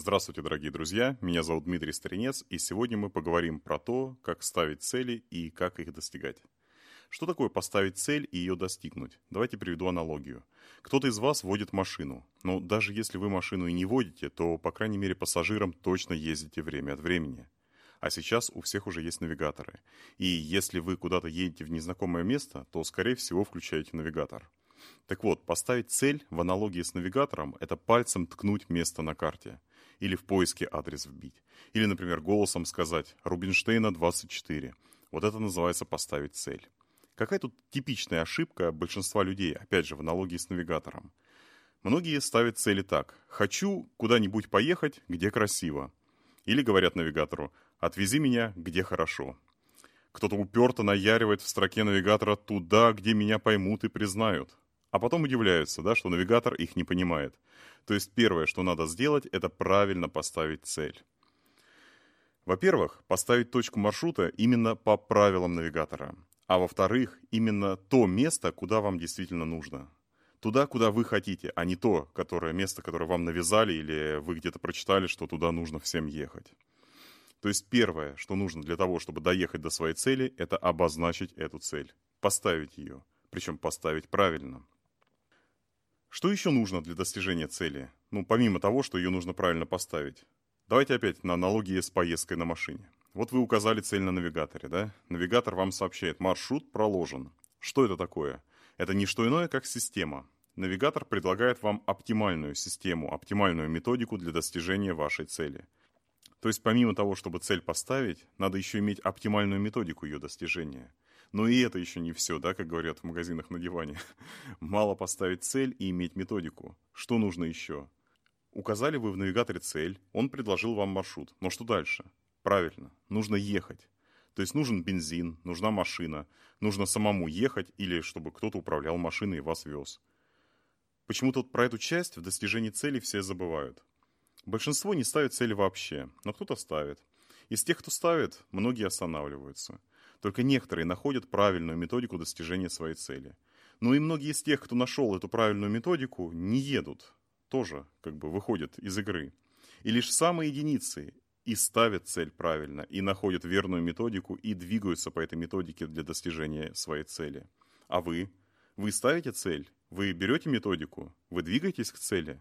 Здравствуйте, дорогие друзья! Меня зовут Дмитрий Старинец, и сегодня мы поговорим про то, как ставить цели и как их достигать. Что такое поставить цель и ее достигнуть? Давайте приведу аналогию. Кто-то из вас водит машину, но даже если вы машину и не водите, то, по крайней мере, пассажирам точно ездите время от времени. А сейчас у всех уже есть навигаторы. И если вы куда-то едете в незнакомое место, то, скорее всего, включаете навигатор. Так вот, поставить цель в аналогии с навигатором – это пальцем ткнуть место на карте – или в поиске адрес вбить. Или, например, голосом сказать «Рубинштейна 24». Вот это называется поставить цель. Какая тут типичная ошибка большинства людей, опять же, в аналогии с навигатором? Многие ставят цели так. «Хочу куда-нибудь поехать, где красиво». Или говорят навигатору «Отвези меня, где хорошо». Кто-то уперто наяривает в строке навигатора «Туда, где меня поймут и признают». А потом удивляются, да, что навигатор их не понимает. То есть первое, что надо сделать, это правильно поставить цель. Во-первых, поставить точку маршрута именно по правилам навигатора. А во-вторых, именно то место, куда вам действительно нужно. Туда, куда вы хотите, а не то которое, место, которое вам навязали или вы где-то прочитали, что туда нужно всем ехать. То есть первое, что нужно для того, чтобы доехать до своей цели, это обозначить эту цель, поставить ее, причем поставить правильно. Что еще нужно для достижения цели? Ну, помимо того, что ее нужно правильно поставить. Давайте опять на аналогии с поездкой на машине. Вот вы указали цель на навигаторе, да? Навигатор вам сообщает, маршрут проложен. Что это такое? Это не что иное, как система. Навигатор предлагает вам оптимальную систему, оптимальную методику для достижения вашей цели. То есть помимо того, чтобы цель поставить, надо еще иметь оптимальную методику ее достижения – но и это еще не все, да, как говорят в магазинах на диване. Мало поставить цель и иметь методику. Что нужно еще? Указали вы в навигаторе цель, он предложил вам маршрут. Но что дальше? Правильно, нужно ехать. То есть нужен бензин, нужна машина, нужно самому ехать или чтобы кто-то управлял машиной и вас вез. Почему-то про эту часть в достижении цели все забывают. Большинство не ставит цели вообще, но кто-то ставит. Из тех, кто ставит, многие останавливаются. Только некоторые находят правильную методику достижения своей цели. Но и многие из тех, кто нашел эту правильную методику, не едут. Тоже как бы выходят из игры. И лишь самые единицы и ставят цель правильно, и находят верную методику, и двигаются по этой методике для достижения своей цели. А вы? Вы ставите цель? Вы берете методику? Вы двигаетесь к цели?